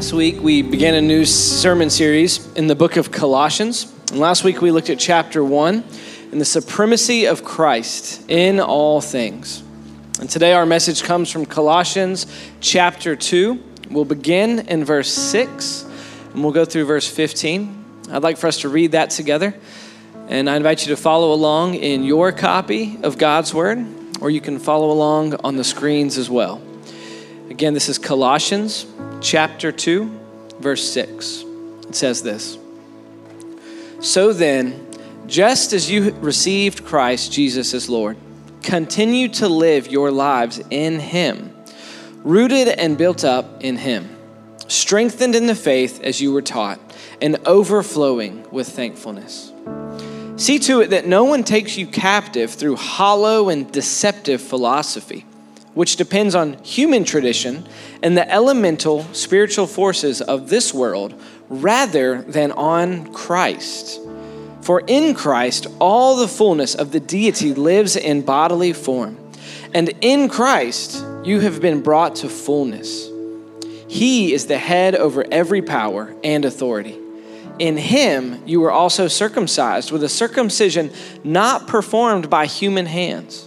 Last week, we began a new sermon series in the book of Colossians. And last week, we looked at chapter one and the supremacy of Christ in all things. And today, our message comes from Colossians chapter 2. We'll begin in verse 6 and we'll go through verse 15. I'd like for us to read that together. And I invite you to follow along in your copy of God's Word, or you can follow along on the screens as well. Again, this is Colossians chapter 2, verse 6. It says this So then, just as you received Christ Jesus as Lord, continue to live your lives in Him, rooted and built up in Him, strengthened in the faith as you were taught, and overflowing with thankfulness. See to it that no one takes you captive through hollow and deceptive philosophy which depends on human tradition and the elemental spiritual forces of this world rather than on Christ. For in Christ, all the fullness of the deity lives in bodily form. And in Christ, you have been brought to fullness. He is the head over every power and authority. In him, you were also circumcised with a circumcision not performed by human hands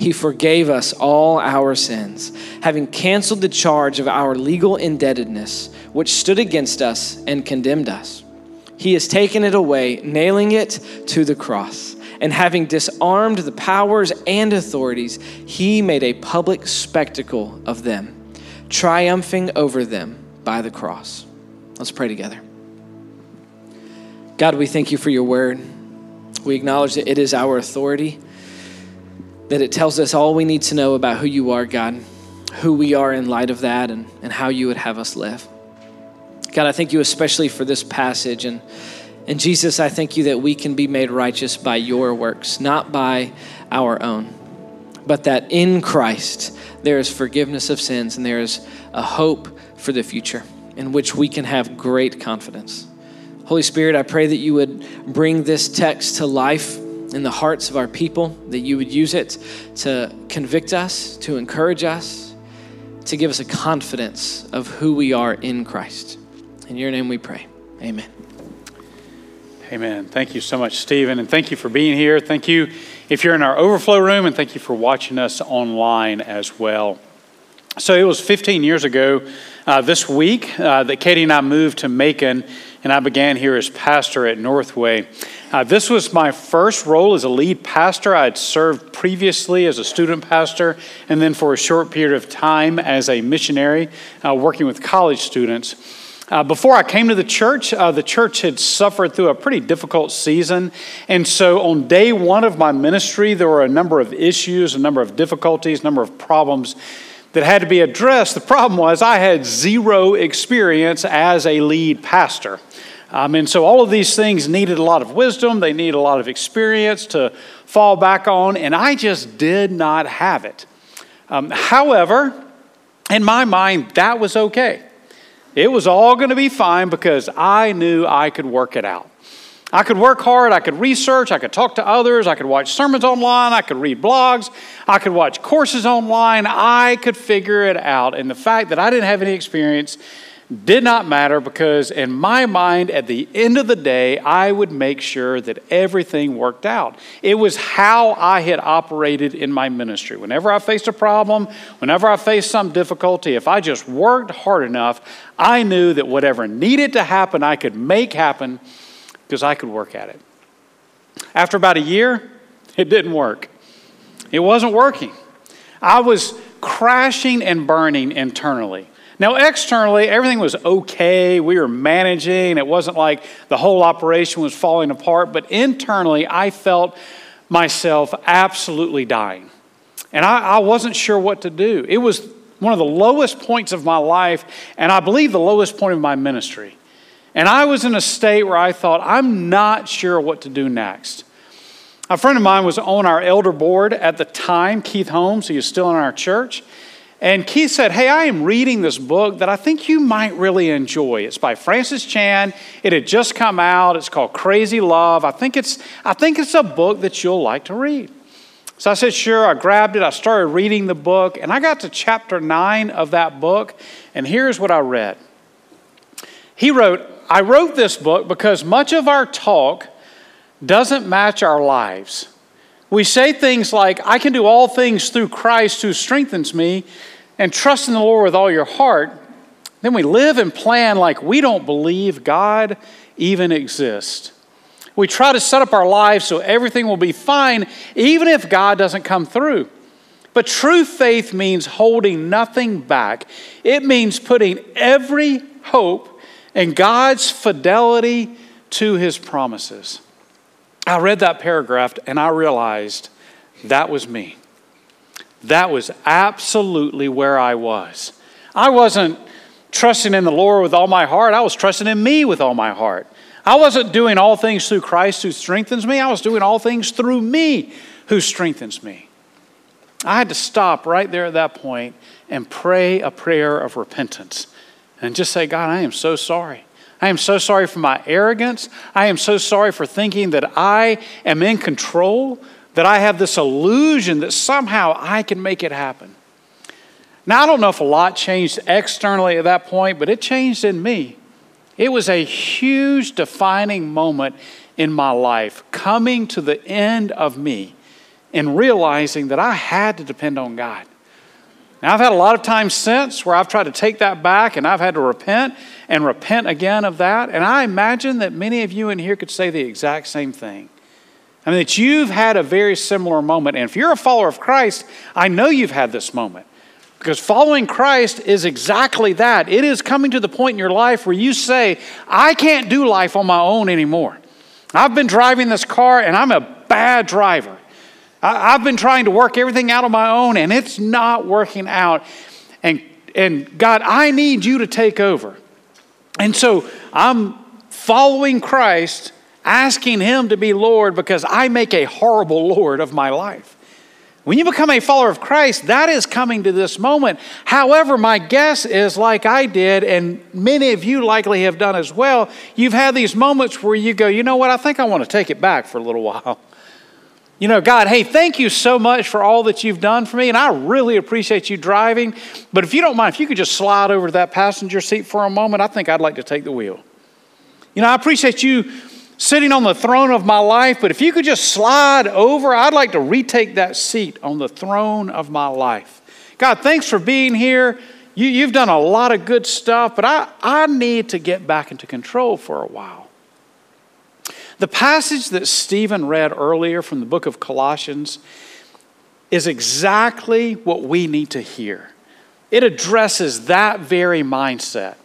he forgave us all our sins, having canceled the charge of our legal indebtedness, which stood against us and condemned us. He has taken it away, nailing it to the cross. And having disarmed the powers and authorities, he made a public spectacle of them, triumphing over them by the cross. Let's pray together. God, we thank you for your word. We acknowledge that it is our authority that it tells us all we need to know about who you are, God, who we are in light of that, and, and how you would have us live. God, I thank you especially for this passage. And, and Jesus, I thank you that we can be made righteous by your works, not by our own, but that in Christ there is forgiveness of sins and there is a hope for the future in which we can have great confidence. Holy Spirit, I pray that you would bring this text to life in the hearts of our people, that you would use it to convict us, to encourage us, to give us a confidence of who we are in Christ. In your name we pray. Amen. Amen. Thank you so much, Stephen, and thank you for being here. Thank you if you're in our overflow room, and thank you for watching us online as well. So it was 15 years ago uh, this week uh, that Katie and I moved to Macon, and I began here as pastor at Northway. Uh, this was my first role as a lead pastor. I had served previously as a student pastor and then for a short period of time as a missionary uh, working with college students. Uh, before I came to the church, uh, the church had suffered through a pretty difficult season. And so on day one of my ministry, there were a number of issues, a number of difficulties, a number of problems that had to be addressed. The problem was I had zero experience as a lead pastor. Um, and so all of these things needed a lot of wisdom, they needed a lot of experience to fall back on, and I just did not have it. Um, however, in my mind, that was okay. It was all going to be fine because I knew I could work it out. I could work hard, I could research, I could talk to others, I could watch sermons online, I could read blogs, I could watch courses online, I could figure it out. And the fact that I didn't have any experience did not matter because, in my mind, at the end of the day, I would make sure that everything worked out. It was how I had operated in my ministry. Whenever I faced a problem, whenever I faced some difficulty, if I just worked hard enough, I knew that whatever needed to happen, I could make happen because I could work at it. After about a year, it didn't work. It wasn't working. I was crashing and burning internally. Now, externally, everything was okay. We were managing. It wasn't like the whole operation was falling apart. But internally, I felt myself absolutely dying. And I, I wasn't sure what to do. It was one of the lowest points of my life, and I believe the lowest point of my ministry. And I was in a state where I thought, I'm not sure what to do next. A friend of mine was on our elder board at the time, Keith Holmes, he was still in our church. And Keith said, Hey, I am reading this book that I think you might really enjoy. It's by Francis Chan. It had just come out. It's called Crazy Love. I think it's, I think it's a book that you'll like to read. So I said, Sure. I grabbed it. I started reading the book. And I got to chapter nine of that book. And here's what I read. He wrote, I wrote this book because much of our talk doesn't match our lives. We say things like, I can do all things through Christ who strengthens me, and trust in the Lord with all your heart. Then we live and plan like we don't believe God even exists. We try to set up our lives so everything will be fine, even if God doesn't come through. But true faith means holding nothing back, it means putting every hope in God's fidelity to his promises. I read that paragraph and I realized that was me. That was absolutely where I was. I wasn't trusting in the Lord with all my heart, I was trusting in me with all my heart. I wasn't doing all things through Christ who strengthens me, I was doing all things through me who strengthens me. I had to stop right there at that point and pray a prayer of repentance and just say, God, I am so sorry. I am so sorry for my arrogance. I am so sorry for thinking that I am in control, that I have this illusion that somehow I can make it happen. Now, I don't know if a lot changed externally at that point, but it changed in me. It was a huge defining moment in my life, coming to the end of me and realizing that I had to depend on God. Now, I've had a lot of times since where I've tried to take that back and I've had to repent and repent again of that. And I imagine that many of you in here could say the exact same thing. I mean, that you've had a very similar moment. And if you're a follower of Christ, I know you've had this moment. Because following Christ is exactly that. It is coming to the point in your life where you say, I can't do life on my own anymore. I've been driving this car and I'm a bad driver. I, have been trying to work everything out on my own and it's not working out. And, and God, I need you to take over. And so I'm following Christ, asking Him to be Lord because I make a horrible Lord of my life. When you become a follower of Christ, that is coming to this moment. However, my guess is like I did, and many of you likely have done as well, you've had these moments where you go, you know what, I think I want to take it back for a little while. You know, God, hey, thank you so much for all that you've done for me, and I really appreciate you driving. But if you don't mind, if you could just slide over to that passenger seat for a moment, I think I'd like to take the wheel. You know, I appreciate you sitting on the throne of my life, but if you could just slide over, I'd like to retake that seat on the throne of my life. God, thanks for being here. You, have done a lot of good stuff, but I, I need to get back into control for a while. The passage that Stephen read earlier from the book of Colossians is exactly what we need to hear. It addresses that very mindset.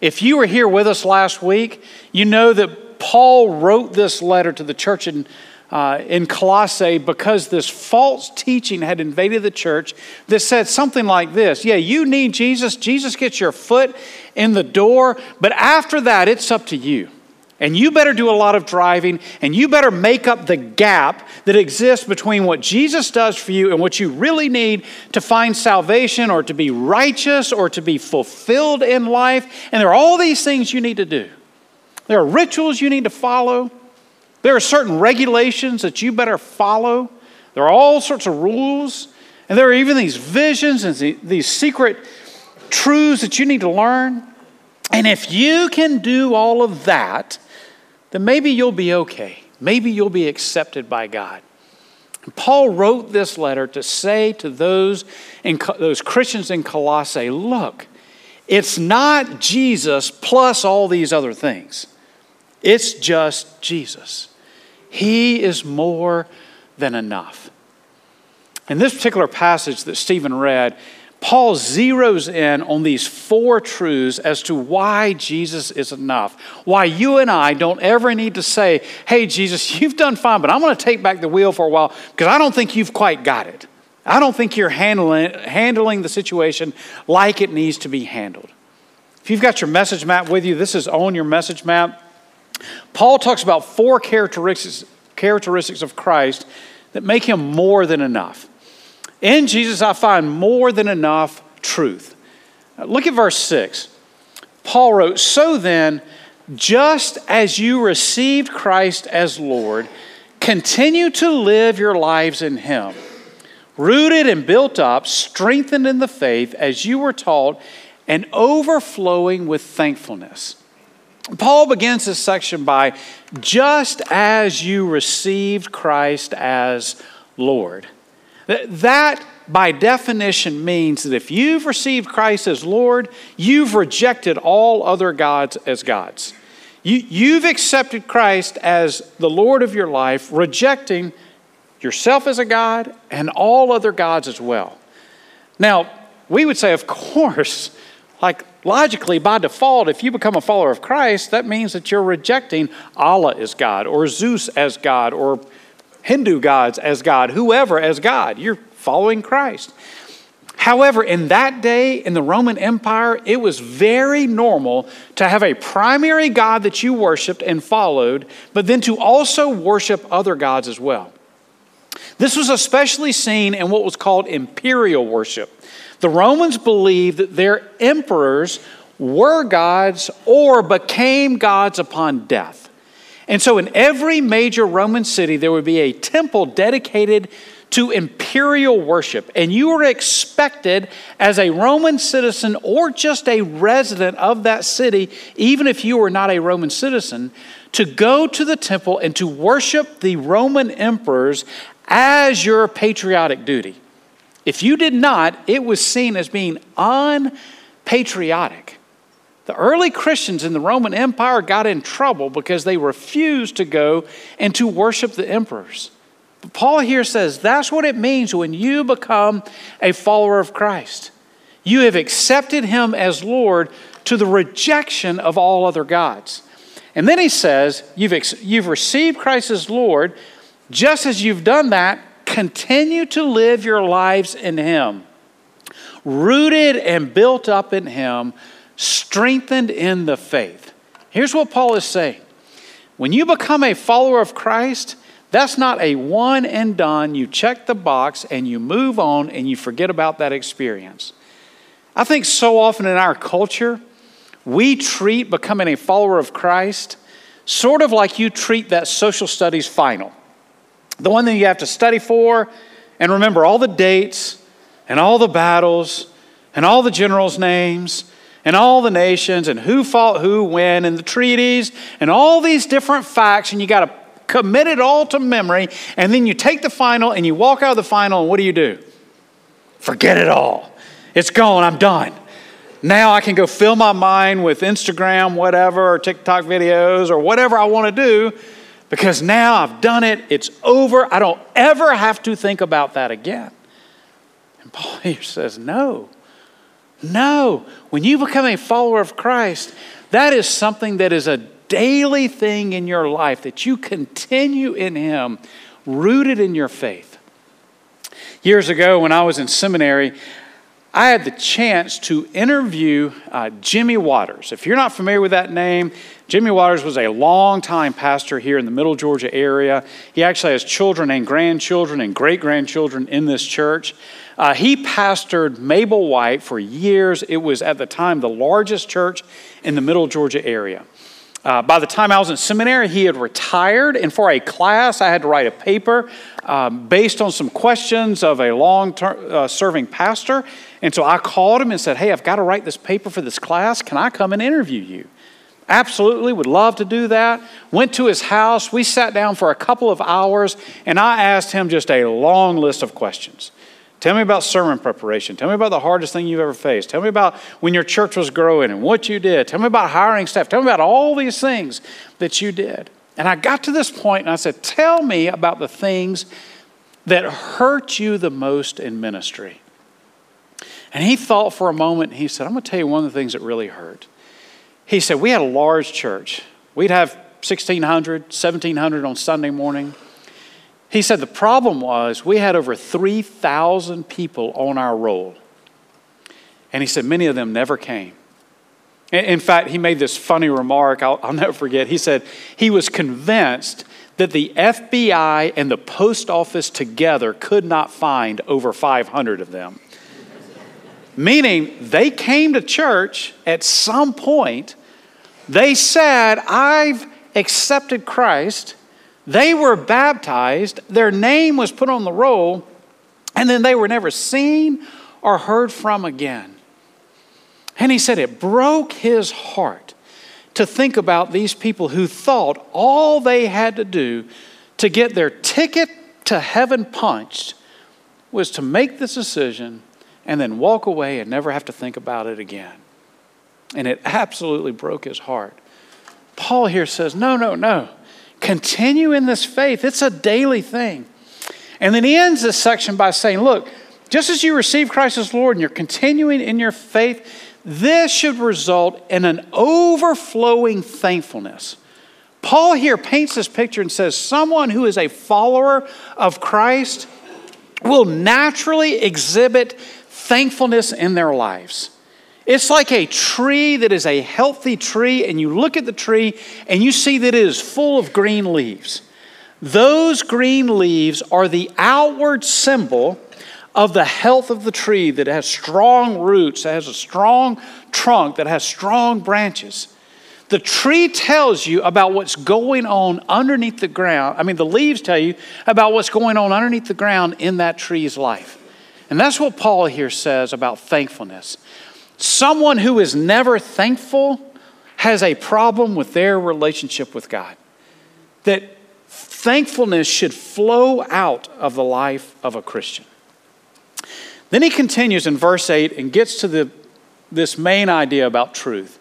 If you were here with us last week, you know that Paul wrote this letter to the church in, uh, in Colossae because this false teaching had invaded the church that said something like this Yeah, you need Jesus. Jesus gets your foot in the door, but after that, it's up to you. And you better do a lot of driving, and you better make up the gap that exists between what Jesus does for you and what you really need to find salvation or to be righteous or to be fulfilled in life. And there are all these things you need to do. There are rituals you need to follow, there are certain regulations that you better follow. There are all sorts of rules, and there are even these visions and these secret truths that you need to learn. And if you can do all of that, then maybe you'll be okay. Maybe you'll be accepted by God. Paul wrote this letter to say to those, in, those Christians in Colossae look, it's not Jesus plus all these other things, it's just Jesus. He is more than enough. In this particular passage that Stephen read, Paul zeroes in on these four truths as to why Jesus is enough. Why you and I don't ever need to say, hey, Jesus, you've done fine, but I'm going to take back the wheel for a while because I don't think you've quite got it. I don't think you're handling, handling the situation like it needs to be handled. If you've got your message map with you, this is on your message map. Paul talks about four characteristics, characteristics of Christ that make him more than enough. In Jesus, I find more than enough truth. Uh, look at verse 6. Paul wrote, So then, just as you received Christ as Lord, continue to live your lives in Him, rooted and built up, strengthened in the faith as you were taught, and overflowing with thankfulness. Paul begins this section by just as you received Christ as Lord. That, by definition, means that if you've received Christ as Lord, you've rejected all other gods as gods. You, you've accepted Christ as the Lord of your life, rejecting yourself as a God and all other gods as well. Now, we would say, of course, like logically, by default, if you become a follower of Christ, that means that you're rejecting Allah as God, or Zeus as God, or Hindu gods as God, whoever as God. You're following Christ. However, in that day in the Roman Empire, it was very normal to have a primary God that you worshiped and followed, but then to also worship other gods as well. This was especially seen in what was called imperial worship. The Romans believed that their emperors were gods or became gods upon death. And so, in every major Roman city, there would be a temple dedicated to imperial worship. And you were expected as a Roman citizen or just a resident of that city, even if you were not a Roman citizen, to go to the temple and to worship the Roman emperors as your patriotic duty. If you did not, it was seen as being unpatriotic. The early Christians in the Roman Empire got in trouble because they refused to go and to worship the emperors. But Paul here says that's what it means when you become a follower of Christ. You have accepted him as Lord to the rejection of all other gods. And then he says, You've, ex- you've received Christ as Lord. Just as you've done that, continue to live your lives in him, rooted and built up in him, strengthened in the faith. Here's what Paul is saying when you become a follower of Christ, that's not a one and done. You check the box and you move on and you forget about that experience. I think so often in our culture, we treat becoming a follower of Christ sort of like you treat that social studies final. The one that you have to study for and remember all the dates and all the battles and all the generals' names and all the nations and who fought who when and the treaties and all these different facts, and you got to commit it all to memory, and then you take the final and you walk out of the final, and what do you do? Forget it all. It's gone. I'm done. Now I can go fill my mind with Instagram, whatever, or TikTok videos, or whatever I want to do, because now I've done it. It's over. I don't ever have to think about that again. And Paul here says, No. No. When you become a follower of Christ, that is something that is a daily thing in your life that you continue in Him, rooted in your faith. Years ago, when I was in seminary, I had the chance to interview uh, Jimmy Waters. If you're not familiar with that name, Jimmy Waters was a long-time pastor here in the Middle Georgia area. He actually has children and grandchildren and great grandchildren in this church. Uh, he pastored Mabel White for years. It was at the time the largest church in the Middle Georgia area. Uh, by the time I was in seminary, he had retired, and for a class, I had to write a paper um, based on some questions of a long uh, serving pastor. And so I called him and said, Hey, I've got to write this paper for this class. Can I come and interview you? Absolutely, would love to do that. Went to his house. We sat down for a couple of hours, and I asked him just a long list of questions. Tell me about sermon preparation. Tell me about the hardest thing you've ever faced. Tell me about when your church was growing and what you did. Tell me about hiring staff. Tell me about all these things that you did. And I got to this point and I said, Tell me about the things that hurt you the most in ministry. And he thought for a moment and he said, I'm going to tell you one of the things that really hurt. He said, We had a large church. We'd have 1,600, 1,700 on Sunday morning. He said the problem was we had over 3,000 people on our roll. And he said many of them never came. In fact, he made this funny remark, I'll, I'll never forget. He said he was convinced that the FBI and the post office together could not find over 500 of them. Meaning, they came to church at some point, they said, I've accepted Christ, they were baptized, their name was put on the roll, and then they were never seen or heard from again. And he said it broke his heart to think about these people who thought all they had to do to get their ticket to heaven punched was to make this decision and then walk away and never have to think about it again. And it absolutely broke his heart. Paul here says, No, no, no. Continue in this faith. It's a daily thing. And then he ends this section by saying, Look, just as you receive Christ as Lord and you're continuing in your faith, this should result in an overflowing thankfulness. Paul here paints this picture and says someone who is a follower of Christ will naturally exhibit thankfulness in their lives. It's like a tree that is a healthy tree, and you look at the tree and you see that it is full of green leaves. Those green leaves are the outward symbol of the health of the tree that has strong roots, that has a strong trunk, that has strong branches. The tree tells you about what's going on underneath the ground. I mean, the leaves tell you about what's going on underneath the ground in that tree's life. And that's what Paul here says about thankfulness. Someone who is never thankful has a problem with their relationship with God. That thankfulness should flow out of the life of a Christian. Then he continues in verse 8 and gets to the, this main idea about truth.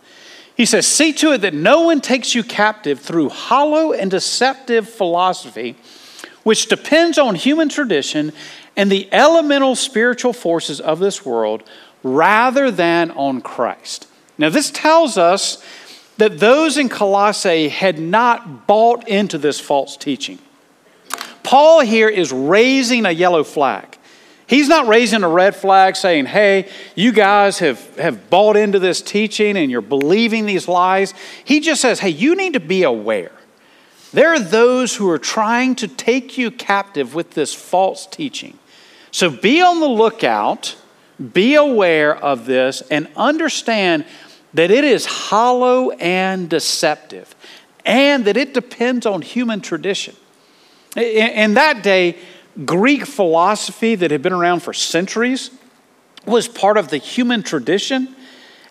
He says, See to it that no one takes you captive through hollow and deceptive philosophy, which depends on human tradition and the elemental spiritual forces of this world rather than on Christ. Now, this tells us that those in Colossae had not bought into this false teaching. Paul here is raising a yellow flag. He's not raising a red flag saying, hey, you guys have, have bought into this teaching and you're believing these lies. He just says, hey, you need to be aware. There are those who are trying to take you captive with this false teaching. So be on the lookout, be aware of this, and understand that it is hollow and deceptive, and that it depends on human tradition. In that day, Greek philosophy that had been around for centuries was part of the human tradition.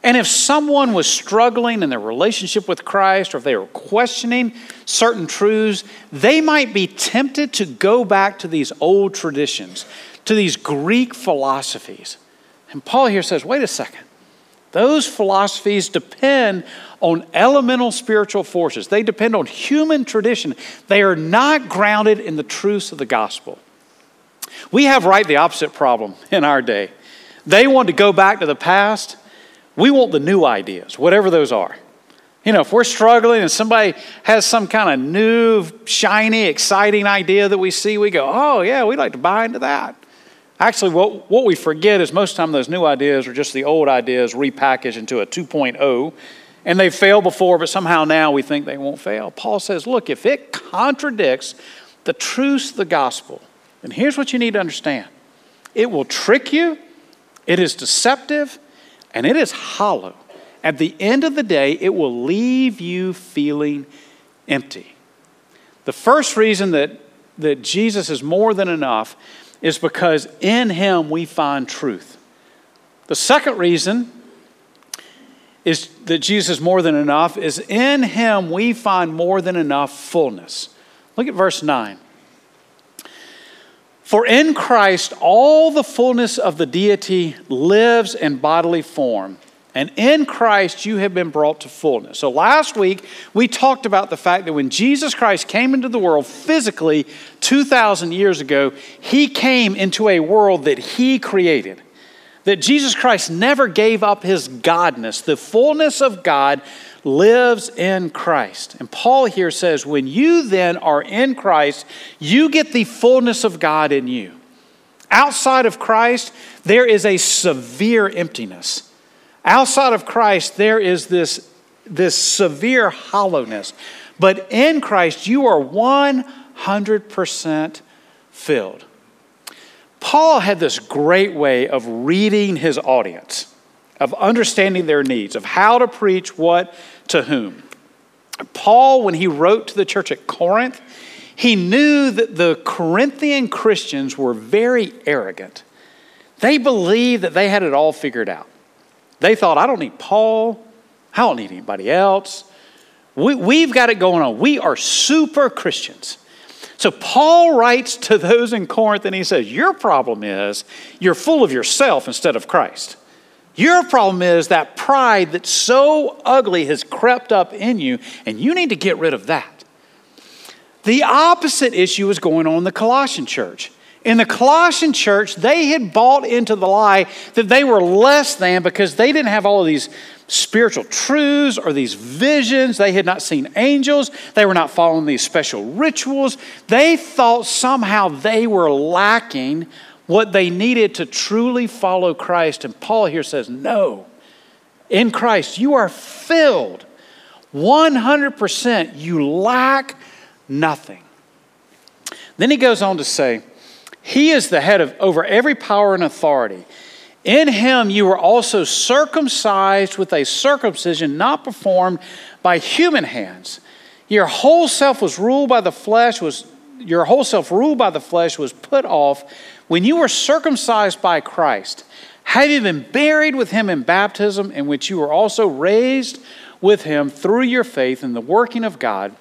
And if someone was struggling in their relationship with Christ or if they were questioning certain truths, they might be tempted to go back to these old traditions, to these Greek philosophies. And Paul here says, wait a second. Those philosophies depend on elemental spiritual forces. They depend on human tradition. They are not grounded in the truths of the gospel. We have right the opposite problem in our day. They want to go back to the past. We want the new ideas, whatever those are. You know, if we're struggling and somebody has some kind of new, shiny, exciting idea that we see, we go, oh, yeah, we'd like to buy into that. Actually, what, what we forget is most of the time those new ideas are just the old ideas repackaged into a 2.0, and they've failed before, but somehow now we think they won't fail. Paul says, look, if it contradicts the truths of the gospel, and here's what you need to understand it will trick you, it is deceptive, and it is hollow. At the end of the day, it will leave you feeling empty. The first reason that, that Jesus is more than enough is because in him we find truth. The second reason is that Jesus is more than enough is in him we find more than enough fullness. Look at verse 9. For in Christ, all the fullness of the deity lives in bodily form. And in Christ, you have been brought to fullness. So last week, we talked about the fact that when Jesus Christ came into the world physically 2,000 years ago, he came into a world that he created. That Jesus Christ never gave up his godness. The fullness of God lives in Christ. And Paul here says, when you then are in Christ, you get the fullness of God in you. Outside of Christ, there is a severe emptiness. Outside of Christ, there is this, this severe hollowness. But in Christ, you are 100% filled. Paul had this great way of reading his audience, of understanding their needs, of how to preach what to whom. Paul, when he wrote to the church at Corinth, he knew that the Corinthian Christians were very arrogant. They believed that they had it all figured out. They thought, I don't need Paul, I don't need anybody else. We, we've got it going on. We are super Christians. So Paul writes to those in Corinth and he says, Your problem is you're full of yourself instead of Christ. Your problem is that pride that's so ugly has crept up in you, and you need to get rid of that. The opposite issue is going on in the Colossian church. In the Colossian church, they had bought into the lie that they were less than because they didn't have all of these spiritual truths or these visions. They had not seen angels. They were not following these special rituals. They thought somehow they were lacking what they needed to truly follow Christ. And Paul here says, No. In Christ, you are filled 100%. You lack nothing. Then he goes on to say, He is the head of over every power and authority. In him you were also circumcised with a circumcision not performed by human hands. Your whole self was ruled by the flesh, was your whole self ruled by the flesh was put off when you were circumcised by Christ, having been buried with him in baptism, in which you were also raised with him through your faith in the working of God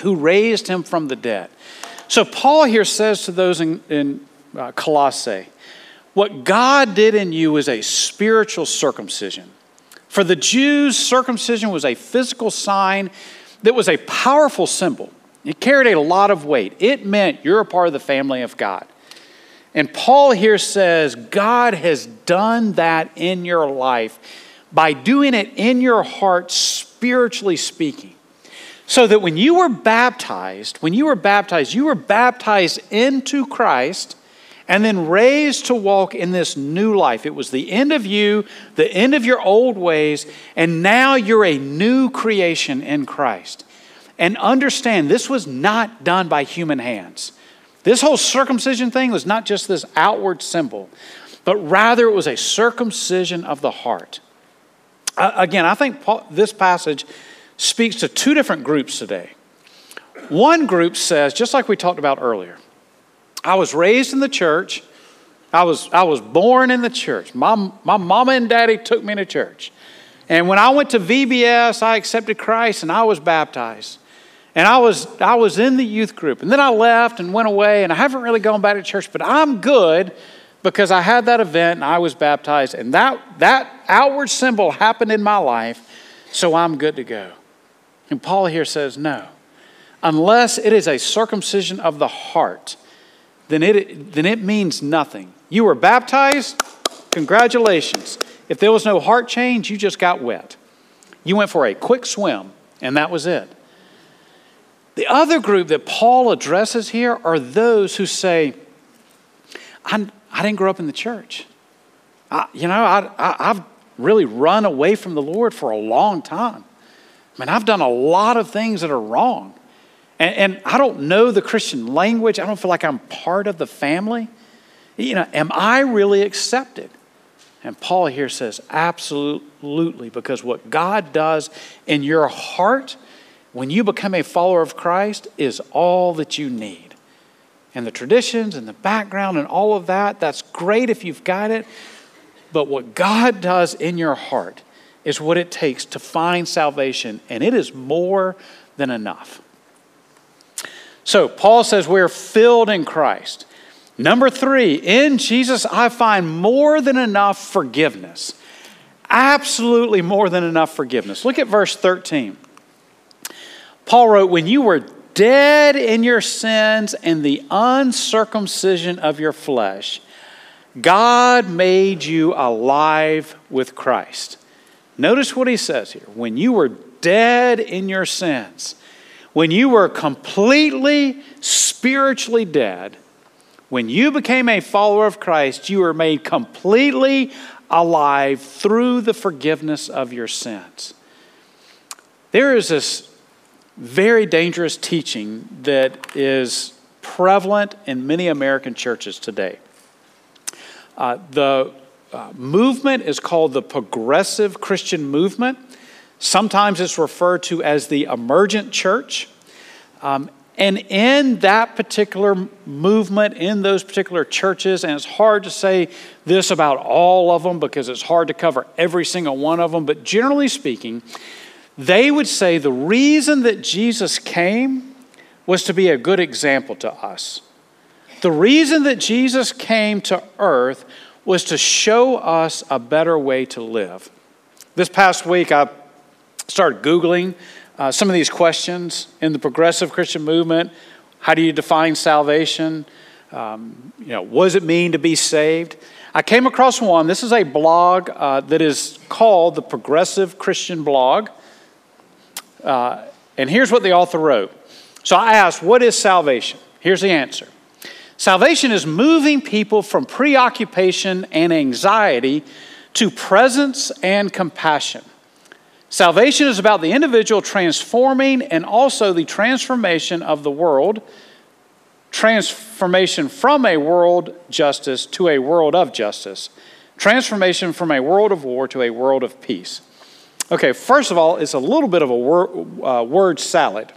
who raised him from the dead. So Paul here says to those in, in uh, Colossae, what God did in you is a spiritual circumcision. For the Jews, circumcision was a physical sign that was a powerful symbol. It carried a lot of weight. It meant you're a part of the family of God. And Paul here says God has done that in your life by doing it in your heart, spiritually speaking. So that when you were baptized, when you were baptized, you were baptized into Christ and then raised to walk in this new life. It was the end of you, the end of your old ways, and now you're a new creation in Christ. And understand, this was not done by human hands. This whole circumcision thing was not just this outward symbol, but rather it was a circumcision of the heart. Uh, again, I think Paul, this passage speaks to two different groups today. One group says, just like we talked about earlier, I was raised in the church. I was, I was born in the church. My, my mama and daddy took me to church. And when I went to VBS, I accepted Christ and I was baptized. And I was, I was in the youth group. And then I left and went away, and I haven't really gone back to church, but I'm good because I had that event and I was baptized. And that, that outward symbol happened in my life, so I'm good to go. And Paul here says, no. Unless it is a circumcision of the heart, then it, then it means nothing. You were baptized, congratulations. If there was no heart change, you just got wet. You went for a quick swim, and that was it. The other group that Paul addresses here are those who say, I, I didn't grow up in the church. I, you know, I, I, I've really run away from the Lord for a long time. I mean, I've done a lot of things that are wrong. And, and, I don't know the Christian language. I don't feel like I'm part of the family. You know, am I really accepted? And Paul here says, absolutely, because what God does in your heart when you become a follower of Christ is all that you need. And the traditions and the background and all of that, that's great if you've got it. But what God does in your heart is what it takes to find salvation, and it is more than enough. So, Paul says we're filled in Christ. Number three, in Jesus, I find more than enough forgiveness. Absolutely more than enough forgiveness. Look at verse 13. Paul wrote, When you were dead in your sins and the uncircumcision of your flesh, God made you alive with Christ. Notice what he says here. When you were dead in your sins, when you were completely spiritually dead, when you became a follower of Christ, you were made completely alive through the forgiveness of your sins. There is this very dangerous teaching that is prevalent in many American churches today. Uh, the uh, movement is called the Progressive Christian Movement. Sometimes it's referred to as the emergent church. Um, and in that particular movement, in those particular churches, and it's hard to say this about all of them because it's hard to cover every single one of them, but generally speaking, they would say the reason that Jesus came was to be a good example to us. The reason that Jesus came to earth was to show us a better way to live. This past week, I started Googling uh, some of these questions in the progressive Christian movement. How do you define salvation? Um, you know, what does it mean to be saved? I came across one. This is a blog uh, that is called the Progressive Christian Blog. Uh, and here's what the author wrote. So I asked, What is salvation? Here's the answer Salvation is moving people from preoccupation and anxiety to presence and compassion. Salvation is about the individual transforming and also the transformation of the world, transformation from a world justice to a world of justice, transformation from a world of war to a world of peace. Okay, first of all, it's a little bit of a word, uh, word salad.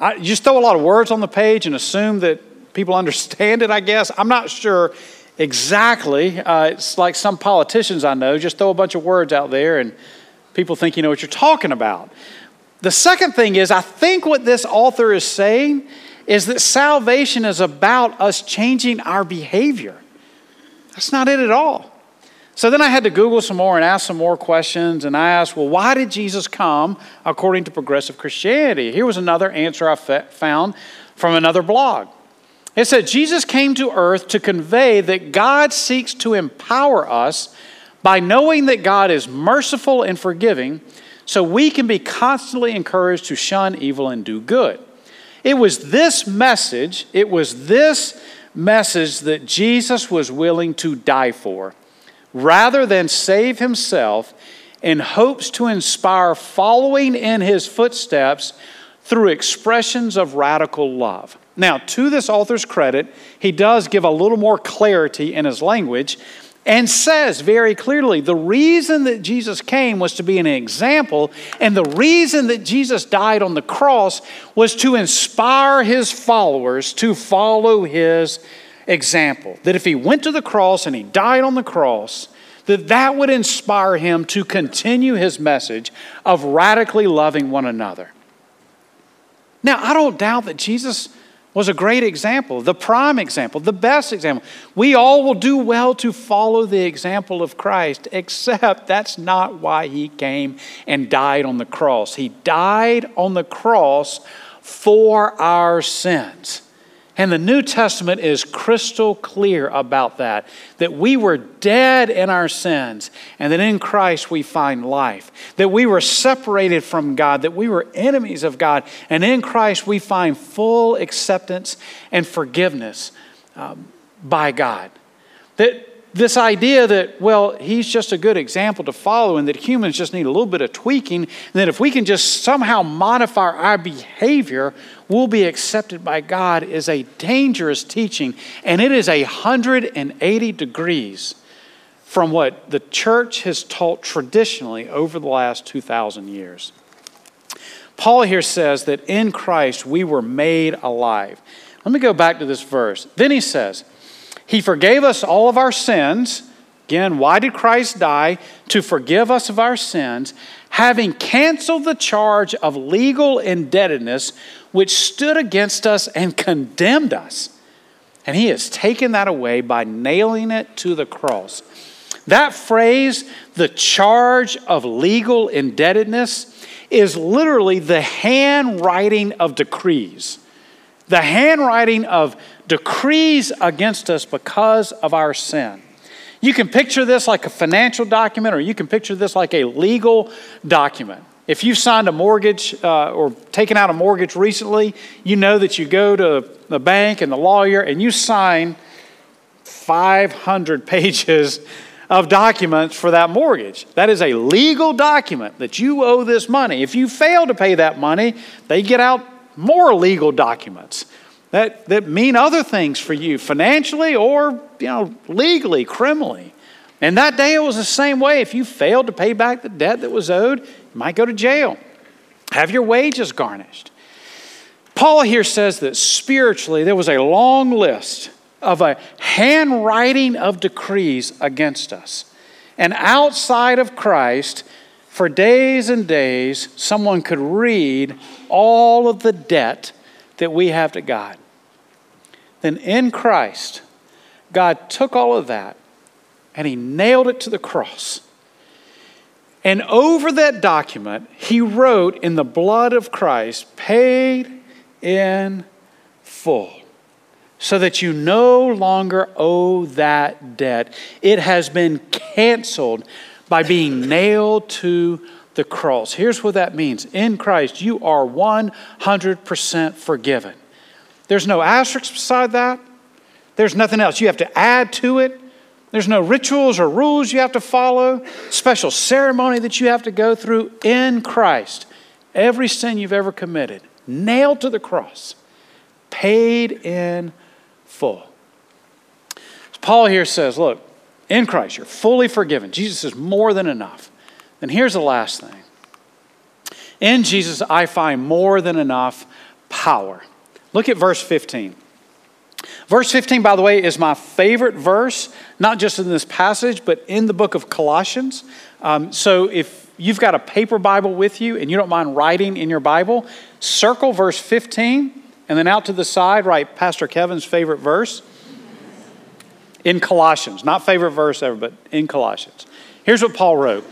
I, you just throw a lot of words on the page and assume that people understand it, I guess. I'm not sure exactly. Uh, it's like some politicians I know just throw a bunch of words out there and people think you know what you're talking about. The second thing is, I think what this author is saying is that salvation is about us changing our behavior. That's not it at all. So then I had to Google some more and ask some more questions. And I asked, well, why did Jesus come according to progressive Christianity? Here was another answer I found from another blog. It said, Jesus came to earth to convey that God seeks to empower us by knowing that God is merciful and forgiving, so we can be constantly encouraged to shun evil and do good. It was this message, it was this message that Jesus was willing to die for, rather than save himself in hopes to inspire following in his footsteps through expressions of radical love. Now, to this author's credit, he does give a little more clarity in his language and says very clearly the reason that Jesus came was to be an example, and the reason that Jesus died on the cross was to inspire his followers to follow his example. That if he went to the cross and he died on the cross, that that would inspire him to continue his message of radically loving one another. Now, I don't doubt that Jesus was a great example, the prime example, the best example. We all will do well to follow the example of Christ, except that's not why he came and died on the cross. He died on the cross for our sins. And the New Testament is crystal clear about that that we were dead in our sins, and that in Christ we find life. That we were separated from God, that we were enemies of God, and in Christ we find full acceptance and forgiveness um, by God. That this idea that, well, he's just a good example to follow and that humans just need a little bit of tweaking, and that if we can just somehow modify our behavior, we'll be accepted by God is a dangerous teaching. And it is a 180 degrees from what the church has taught traditionally over the last 2,000 years. Paul here says that in Christ we were made alive. Let me go back to this verse. Then he says, he forgave us all of our sins. Again, why did Christ die? To forgive us of our sins, having canceled the charge of legal indebtedness which stood against us and condemned us. And he has taken that away by nailing it to the cross. That phrase, the charge of legal indebtedness, is literally the handwriting of decrees. The handwriting of decrees against us because of our sin. You can picture this like a financial document, or you can picture this like a legal document. If you've signed a mortgage uh, or taken out a mortgage recently, you know that you go to the bank and the lawyer and you sign 500 pages of documents for that mortgage. That is a legal document that you owe this money. If you fail to pay that money, they get out more legal documents that, that mean other things for you financially or you know legally, criminally. And that day it was the same way. If you failed to pay back the debt that was owed, you might go to jail, have your wages garnished. Paul here says that spiritually there was a long list of a handwriting of decrees against us. And outside of Christ, for days and days, someone could read all of the debt that we have to God. Then in Christ, God took all of that and He nailed it to the cross. And over that document, He wrote in the blood of Christ, paid in full so that you no longer owe that debt. It has been canceled by being nailed to the cross. Here's what that means in Christ, you are 100% forgiven. There's no asterisk beside that, there's nothing else. You have to add to it. There's no rituals or rules you have to follow, special ceremony that you have to go through in Christ. Every sin you've ever committed, nailed to the cross, paid in full. Paul here says, look, in Christ, you're fully forgiven. Jesus is more than enough. And here's the last thing in Jesus, I find more than enough power. Look at verse 15. Verse 15, by the way, is my favorite verse, not just in this passage, but in the book of Colossians. Um, so if you've got a paper Bible with you and you don't mind writing in your Bible, circle verse 15 and then out to the side, write Pastor Kevin's favorite verse in Colossians. Not favorite verse ever, but in Colossians. Here's what Paul wrote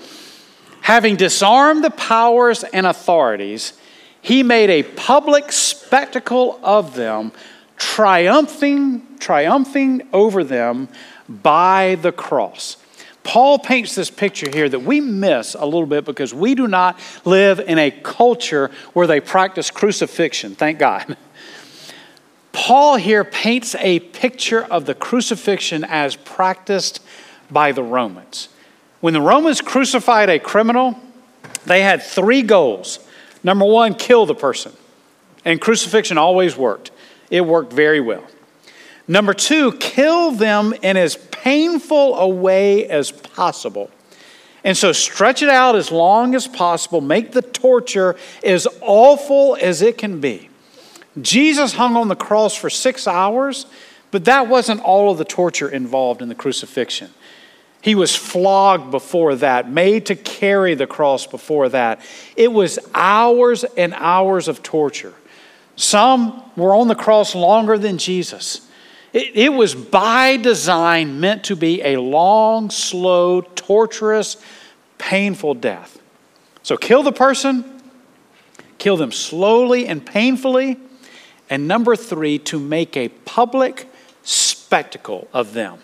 Having disarmed the powers and authorities, he made a public spectacle of them, triumphing, triumphing over them by the cross. Paul paints this picture here that we miss a little bit because we do not live in a culture where they practice crucifixion, thank God. Paul here paints a picture of the crucifixion as practiced by the Romans. When the Romans crucified a criminal, they had three goals. Number one, kill the person. And crucifixion always worked, it worked very well. Number two, kill them in as painful a way as possible. And so stretch it out as long as possible, make the torture as awful as it can be. Jesus hung on the cross for six hours, but that wasn't all of the torture involved in the crucifixion. He was flogged before that, made to carry the cross before that. It was hours and hours of torture. Some were on the cross longer than Jesus. It, it, was by design meant to be a long, slow, torturous, painful death. So kill the person, kill them slowly and painfully, and number three, to make a public spectacle of them.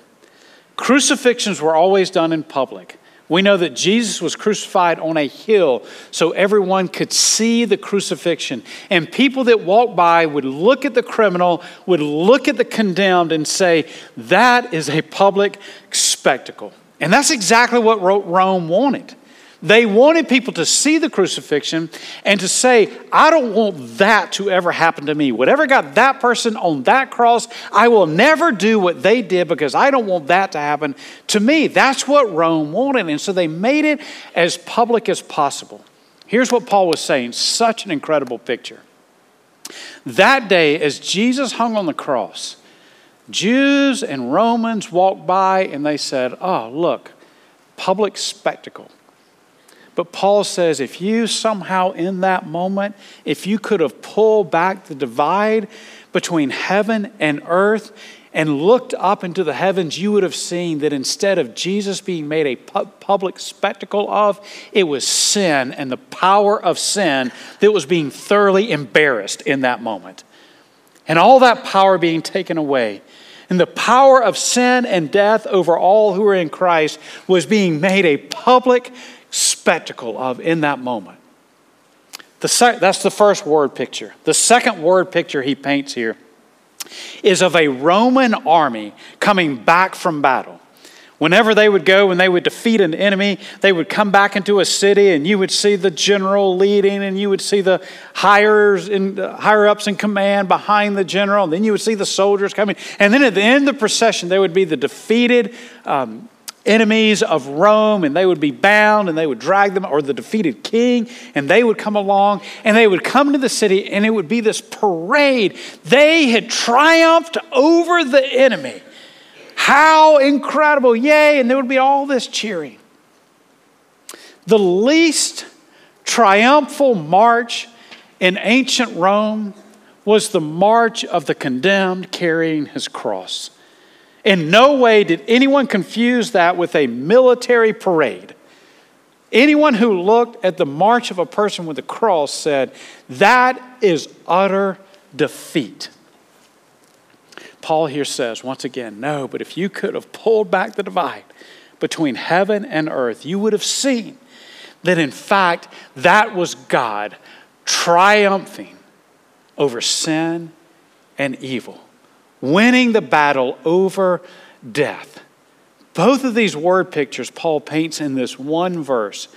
Crucifixions were always done in public. We know that Jesus was crucified on a hill so everyone could see the crucifixion. And people that walked by would look at the criminal, would look at the condemned, and say, That is a public spectacle. And that's exactly what Rome wanted. They wanted people to see the crucifixion and to say, I don't want that to ever happen to me. Whatever got that person on that cross, I will never do what they did because I don't want that to happen to me. That's what Rome wanted. And so they made it as public as possible. Here's what Paul was saying such an incredible picture. That day, as Jesus hung on the cross, Jews and Romans walked by and they said, Oh, look, public spectacle. But Paul says if you somehow in that moment, if you could have pulled back the divide between heaven and earth and looked up into the heavens, you would have seen that instead of Jesus being made a public spectacle of, it was sin and the power of sin that was being thoroughly embarrassed in that moment. And all that power being taken away. And the power of sin and death over all who are in Christ was being made a public spectacle of in that moment. The sec- that's the first word picture. The second word picture he paints here is of a Roman army coming back from battle. Whenever they would go and they would defeat an enemy, they would come back into a city and you would see the general leading and you would see the higher, in, higher ups in command behind the general. And then you would see the soldiers coming. And then at the end of the procession, there would be the defeated um, enemies of Rome and they would be bound and they would drag them, or the defeated king, and they would come along and they would come to the city and it would be this parade. They had triumphed over the enemy. How incredible! Yay! And there would be all this cheering. The least triumphal march in ancient Rome was the march of the condemned carrying his cross. In no way did anyone confuse that with a military parade. Anyone who looked at the march of a person with a cross said, That is utter defeat. Paul here says, once again, no, but if you could have pulled back the divide between heaven and earth, you would have seen that in fact that was God triumphing over sin and evil, winning the battle over death. Both of these word pictures Paul paints in this one verse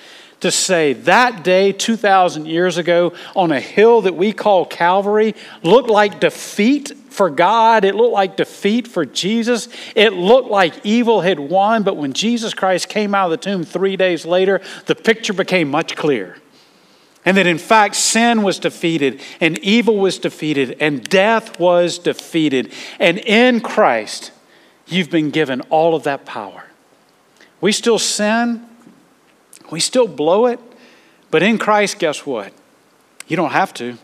to say that day 2,000 years ago on a hill that we call Calvary looked like defeat for God. It looked like defeat for Jesus. It looked like evil had won, but when Jesus Christ came out of the tomb three days later, the picture became much clearer. And that in fact, sin was defeated, and evil was defeated, and death was defeated. And in Christ, you've been given all of that power. We still sin, we still blow it, but in Christ, guess what? You don't have to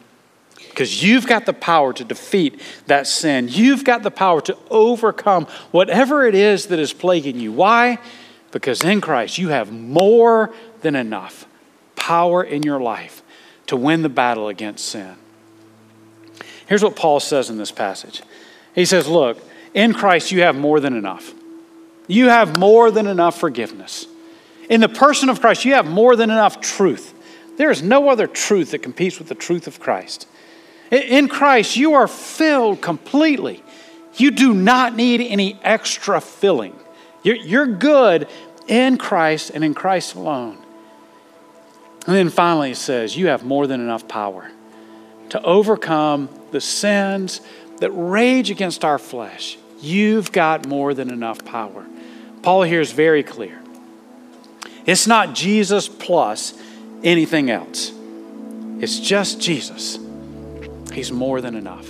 because you've got the power to defeat that sin. You've got the power to overcome whatever it is that is plaguing you. Why? Because in Christ, you have more than enough power in your life to win the battle against sin. Here's what Paul says in this passage He says, Look, in Christ, you have more than enough. You have more than enough forgiveness. In the person of Christ, you have more than enough truth. There is no other truth that competes with the truth of Christ. In Christ, you are filled completely. You do not need any extra filling. You're, good in Christ and in Christ alone. And then finally, it says, You have more than enough power to overcome the sins that rage against our flesh. You've got more than enough power. Paul here is very clear. It's not Jesus plus anything else, it's just Jesus. He's more than enough.